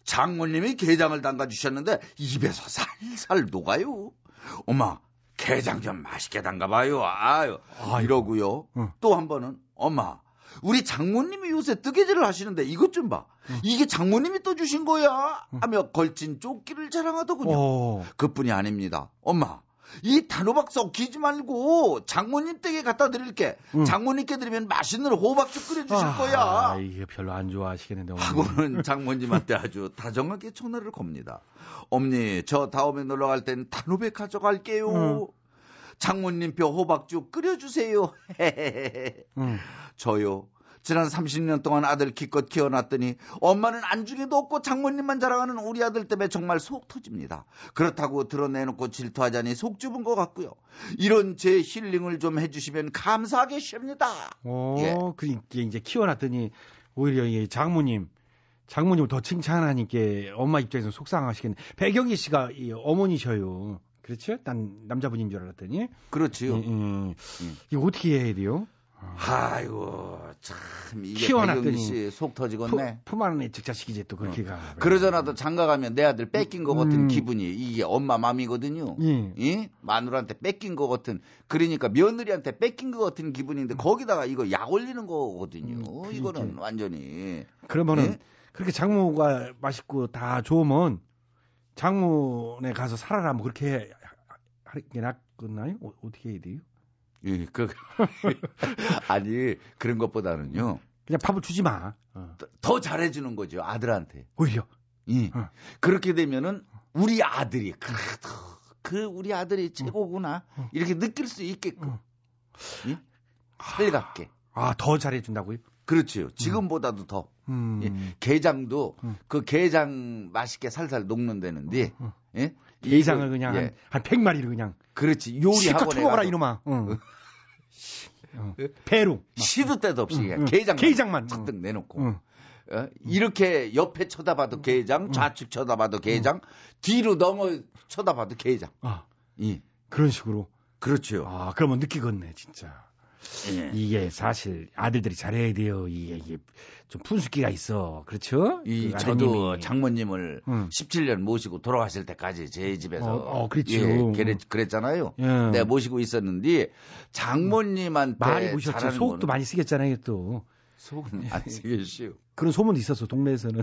장모님이 게장을 담가 주셨는데 입에서 살살 녹아요. 엄마, 게장 좀 맛있게 담가봐요. 아유, 이러고요. 또한 번은 엄마, 우리 장모님이 요새 뜨개질을 하시는데 이것 좀 봐. 이게 장모님이 떠주신 거야. 하며 걸친 조끼를 자랑하더군요. 어. 그뿐이 아닙니다. 엄마, 이 단호박 썩히지 말고 장모님 댁에 갖다 드릴게. 장모님께 드리면 맛있는 호박죽 끓여주실 아, 거야. 이게 별로 안 좋아하시겠는데. 어머니. 하고는 <laughs> 장모님한테 아주 다정하게 전화를 겁니다. 엄니, 저 다음에 놀러 갈 땐 단호백 가져갈게요. 장모님표 호박죽 끓여주세요. <laughs> 응. 저요. 지난 30년 동안 아들 기껏 키워놨더니 엄마는 안중에도 없고 장모님만 자랑하는 우리 아들 때문에 정말 속 터집니다. 그렇다고 드러내놓고 질투하자니 속 좁은 것 같고요. 이런 제 힐링을 좀 해주시면 감사하겠습니다. 어, 예. 그 이제 이제 키워놨더니 오히려 이 장모님 장모님을 더 칭찬하니까 엄마 입장에서 속상하시겠네. 배경희 씨가 이 어머니셔요. 그렇죠? 난 남자분인 줄 알았더니. 그렇지요. 음, 음. 이거 어떻게 해야 돼요? 아이고 참 이게 키워놨더니 씨속 터지겠네. 품 안에 직자식이지 또 그렇게 가. 그러잖아도 장가 가면 내 아들 뺏긴 것 같은 음. 기분이 이게 엄마 맘이거든요. 예. 이 마누라한테 뺏긴 것 같은 그러니까 며느리한테 뺏긴 것 같은 기분인데 음. 거기다가 이거 약 올리는 거거든요. 이거는 완전히 그러면은 예? 그렇게 장모가 맛있고 다 좋으면 장모네 가서 살아라 뭐 그렇게 하는 게 낫겠나요? 어, 어떻게 해야 돼요? 예, 그 <laughs> 아니 그런 것보다는요. 그냥 밥을 주지 마. 더, 더 잘해주는 거죠 아들한테. 오히려. 예. 그렇게 되면은 우리 아들이 그래도 그 우리 아들이 최고구나 이렇게 느낄 수 있게끔 예? 살갑게. 아, 더 잘해준다고요? 그렇죠. 지금보다도 더. 음. 예, 게장도 그 게장 맛있게 살살 녹는다는데 예? 게장을 이거, 그냥 예. 한, 한 100마리를 그냥 그렇지 요리 실컷 학원에 쳐먹어라 가서 이놈아. 응. 어. 배로. 시도 때도 없이 응, 응. 게장만, 게장만. 잔뜩 내놓고 응. 어? 이렇게 옆에 쳐다봐도 게장 좌측 쳐다봐도 게장 뒤로 넘어 쳐다봐도 게장 아, 예. 그런 식으로. 그렇죠. 아, 그러면 느끼겠네, 진짜. 예. 이게 사실 아들들이 잘해야 돼요. 이게, 이게 좀 푼숙기가 있어. 그렇죠? 이 그 저도. 장모님을 응. 17년 모시고 돌아가실 때까지 제 집에서 어, 어, 그렇죠. 예, 그랬, 그랬잖아요. 예. 내가 모시고 있었는데 장모님한테 많이. 잘하는 속도 거는 많이 쓰겠잖아요, 또. 속은 안 쓰겠시오. 그런 소문도 있었어, 동네에서는.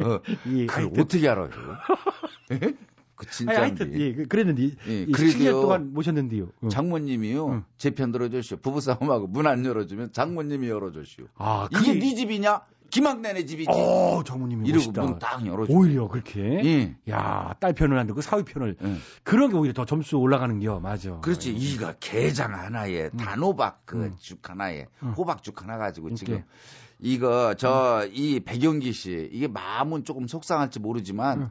어, <laughs> 이, 그걸 어떻게 알아요? <laughs> 예? 그 진짜인데. 하여튼, 예, 그- 그랬는데, 예, 이 그래도요. 17년 동안 모셨는데요. 응. 장모님이요. 제편 들어주시오. 부부싸움하고 문 안 열어주면 장모님이 열어주시오. 아, 이게 그게- 네 집이냐? 김학래네 집이지. 어, 장모님이 이러고 멋있다. 문딱 열어줘. 오히려 그렇게. 예. 야, 딸 편을 안 듣고 사위 편을. 예. 그런 게 오히려 더 점수 올라가는 겨, 맞아. 그렇지. 이가 게장 하나에 음. 단호박 그죽 하나에 호박죽 하나 가지고 이렇게. 지금 이거 저이 백영기 씨 이게 마음은 조금 속상할지 모르지만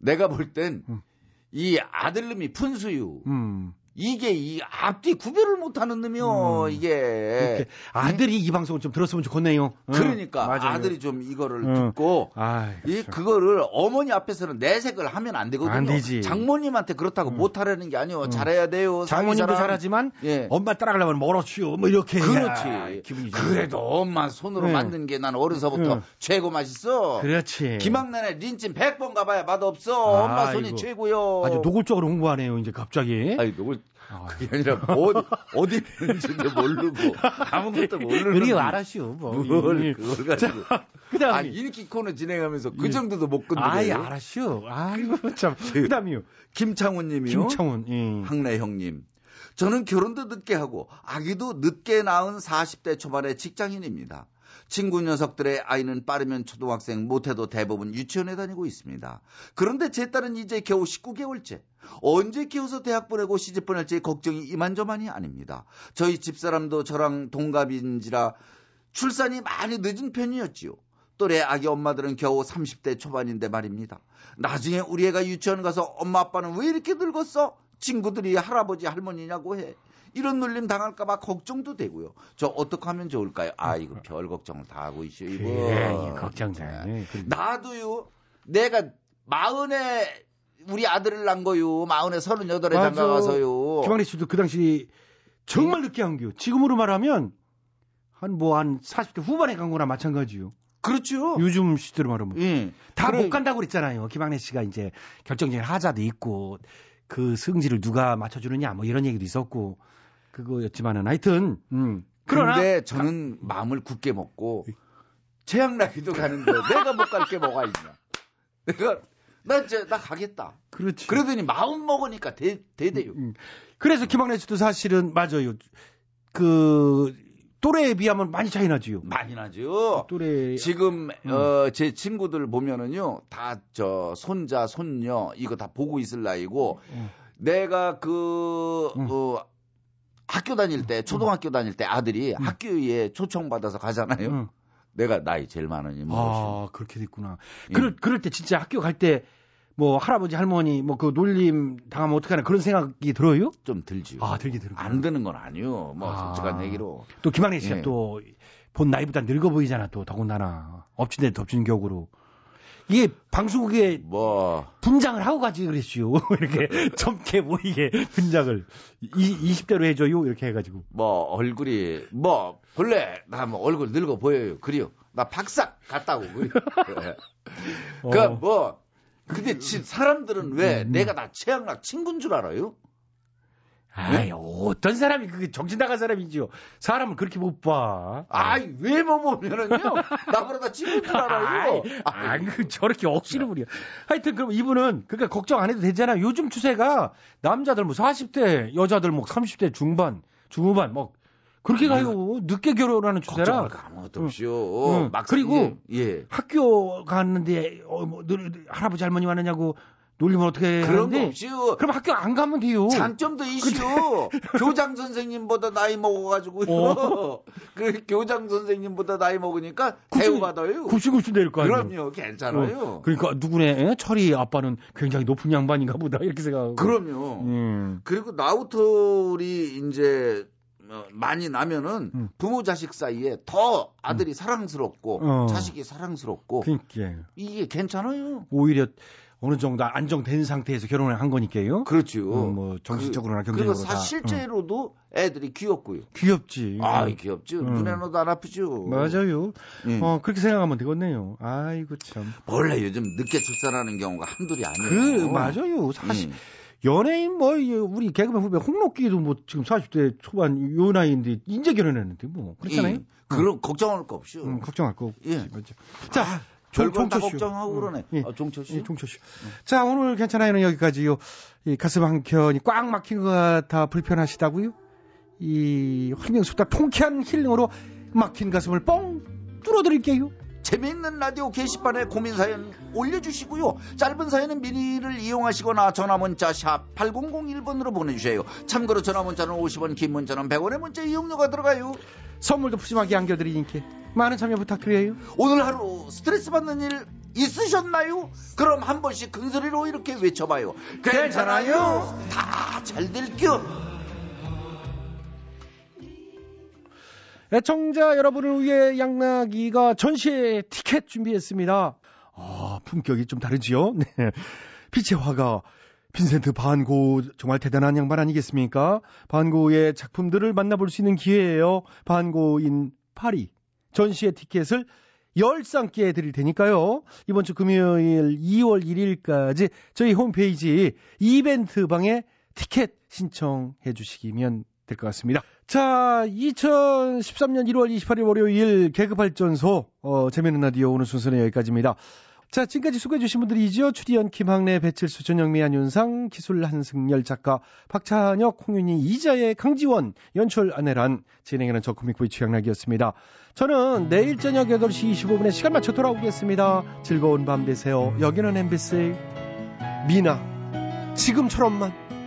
내가 볼 땐이 아들놈이 푼수유 음. 이게 이 앞뒤 구별을 못하는 놈이요 이게 이렇게 아들이 이 방송을 좀 들었으면 좋겠네요. 응. 그러니까 맞아요. 아들이 좀 이거를 응. 듣고 아이, 이 그거를 어머니 앞에서는 내색을 하면 안 되거든요. 안 되지. 장모님한테 그렇다고 못하라는 게 아니에요. 잘해야 돼요. 장모님도. 잘하지만 예. 엄마 따라가려면 멀어치요. 뭐 이렇게 그렇지. 기분이 그래도 엄마 손으로 응. 만든 게 난 어려서부터 응. 최고 맛있어. 그렇지. 김학란의 린찜 100번 가봐야 맛없어. 엄마 손이 아이고. 최고요. 아주 노골적으로 홍보하네요. 이제 갑자기. 아니 노골 그게 아니라 어디 어디 있는지도 모르고 아무것도 모르는. 우리 알았슈. 뭐. 뭘 그걸 가지고. 그다음에 아 인기 코너 진행하면서 그 예. 정도도 못 아이 건드려요. 알았슈. 아이고 참. 그다음이요. 김창훈님이요. 김창훈. 예. 학래 형님. 저는 결혼도 늦게 하고 아기도 늦게 낳은 40대 초반의 직장인입니다. 친구 녀석들의 아이는 빠르면 초등학생, 못해도 대부분 유치원에 다니고 있습니다. 그런데 제 딸은 이제 겨우 19개월째. 언제 키워서 대학 보내고 시집 보낼지 걱정이 이만저만이 아닙니다. 저희 집사람도 저랑 동갑인지라 출산이 많이 늦은 편이었지요. 또래 아기 엄마들은 겨우 30대 초반인데 말입니다. 나중에 우리 애가 유치원 가서 엄마 아빠는 왜 이렇게 늙었어? 친구들이 할아버지 할머니냐고 해. 이런 놀림 당할까봐 걱정도 되고요. 저 어떻게 하면 좋을까요? 아 이거 별 걱정을 다 하고 있어요 이거. 예, 걱정돼. 나도요. 내가 마흔에 우리 아들을 낳은 거요. 마흔에 서른여덟에 맞아. 장가 가서요. 김학래 씨도 그 당시 정말 늦게 한 겨. 지금으로 말하면 한뭐 한 40대 후반에 간 거나 마찬가지요. 그렇죠. 요즘 시대로 말하면 예. 다못 그래. 간다고 그랬잖아요. 김학래 씨가 이제 결정적인 하자도 있고 그 승지를 누가 맞춰주느냐 뭐 이런 얘기도 있었고 그거였지만은 하여튼 음. 그러나 근데 저는 마음을 굳게 먹고 최양락이도 가는데 내가 못 갈 게 뭐가 있냐. 내가 나 이제 나 가겠다. 그렇지. 그러더니 마음 먹으니까 대, 대대요. 음. 그래서 김학래 씨도 사실은 맞아요. 그 또래에 비하면 많이 차이 나지요. 많이 나죠. 또래 지금 어, 제 친구들 보면은요 다 저 손자 손녀 이거 다 보고 있을 나이고 내가 그 어, 학교 다닐 때 초등학교 다닐 때 아들이 학교에 초청 받아서 가잖아요. 내가 나이 제일 많으니 뭐 아, 그렇게 됐구나. 그럴, 그럴 때 진짜 학교 갈 때 뭐 할아버지 할머니 뭐 그 놀림 당하면 어떡하나 그런 생각이 들어요? 좀 들지요. 아, 들게 들어. 안 드는 건 아니요. 뭐 아. 솔직한 얘기로. 또 김학래 씨가 예. 또본 나이보다 늙어 보이잖아 또 더군다나 엎친 데 덮친 격으로 이게 방송국에 뭐 분장을 하고 가지 그랬슈 <laughs> 이렇게 <laughs> 젊게 보이게 분장을 이, 20대로 해줘요 이렇게 해가지고 뭐 얼굴이 뭐 본래 나 뭐 얼굴 늙어 보여요. 그래요. 나 박삭 같다고 그래요. <laughs> 그러니까 어. 뭐 근데 지- 사람들은 왜 내가 나 최양락 친구인 줄 알아요? 아이 어떤 사람이 그게 정신 나간 사람이지요 사람을 그렇게 못 봐 아이 왜뭐 보면은요 <laughs> 나보다 다 친구인 줄 알아요. 아, 그 저렇게 억지로 부려. 하여튼 그럼 이분은 그러니까 걱정 안 해도 되잖아요. 요즘 추세가 남자들 뭐 40대, 여자들 뭐 30대 중반, 중후반 뭐 그렇게 가요. 늦게 결혼하는 추세라. 아무것도 없이요. 응. 막 그리고 예. 학교 갔는데 어, 뭐, 너, 할아버지 할머니 왔느냐고 놀리면 어떻게 그런 하는데 거 없이요. 그럼 학교 안 가면 돼요. 장점도 이슈. <laughs> 교장 선생님보다 나이 먹어가지고요. 어. 그 교장 선생님보다 나이 먹으니까 대우받아요. 굽신굽신 내릴 거 아니에요. 그럼요, 괜찮아요. 어, 그러니까 누구네 에? 철이 아빠는 굉장히 높은 양반인가 보다 이렇게 생각하고. 그럼요. 음. 그리고 나우털이 이제 어, 많이 나면은 음. 부모 자식 사이에 더 아들이 사랑스럽고 어. 자식이 사랑스럽고 그러니까 이게 괜찮아요. 오히려 어느 정도 안정된 상태에서 결혼을 한 거니까요. 그렇죠. 어, 뭐 정신적으로나 그, 경제적으로 그리고 다. 사 실제로도 애들이 귀엽고요. 어. 귀엽지. 아, 귀엽죠. 음. 눈에 넣어도 안 아프죠. 맞아요. 음. 어 그렇게 생각하면 되겠네요. 아이고 참. 원래 요즘 늦게 출산하는 경우가 한둘이 그 아니에요. 맞아요. 사실 음. 연예인 뭐 이, 우리 개그맨 후배 홍록기도 뭐 지금 40대 초반 요 나이인데 인제 결혼했는데 뭐 그렇잖아요. 예. 그럼 걱정할 거 없죠. 음, 걱정할 거 없지. 예. 자, 아, 종철 씨. 걱정하고 그러네. 예. 아, 종철 씨. 예, 종철 씨. 자, 오늘 괜찮아요는 여기까지요. 이 가슴 한 켠이 꽉 막힌 것 같아 불편하시다고요? 이 활명수다 통쾌한 힐링으로 막힌 가슴을 뻥 뚫어드릴게요. 재미있는 라디오 게시판에 고민 사연 올려주시고요. 짧은 사연은 미니를 이용하시거나 전화 문자 샵 8001번으로 보내주세요. 참고로 전화 문자는 50원, 긴 문자는 100원의 문자 이용료가 들어가요. 선물도 푸짐하게 안겨드리니까 많은 참여 부탁드려요. 오늘 하루 스트레스 받는 일 있으셨나요? 그럼 한 번씩 큰 소리로 이렇게 외쳐봐요. 괜찮아요? 다 잘 될겨. 애청자 여러분을 위해 양나기가 전시회 티켓 준비했습니다. 아, 품격이 좀 다르지요? 네. 빛의 화가 빈센트 반고 정말 대단한 양반 아니겠습니까? 반고의 작품들을 만나볼 수 있는 기회예요. 반고인 파리 전시회 티켓을 10쌍께 드릴 테니까요. 이번 주 금요일 2월 1일까지 저희 홈페이지 이벤트 방에 티켓 신청해 주시면 될 것 같습니다. 자, 2013년 1월 28일 월요일 개그발전소 어, 재미있는 라디오 오늘 순서는 여기까지입니다. 자, 지금까지 수고해주신 분들이죠. 추리연, 김학래, 배칠수, 전영미, 안윤상, 기술 한승열 작가, 박찬혁, 홍윤희, 이자의 강지원, 연출 안혜란, 진행하는 저 코믹보이 최양락이었습니다. 저는 내일 저녁 8시 25분에 시간 맞춰 돌아오겠습니다. 즐거운 밤 되세요. 여기는 MBC 미나, 지금처럼만.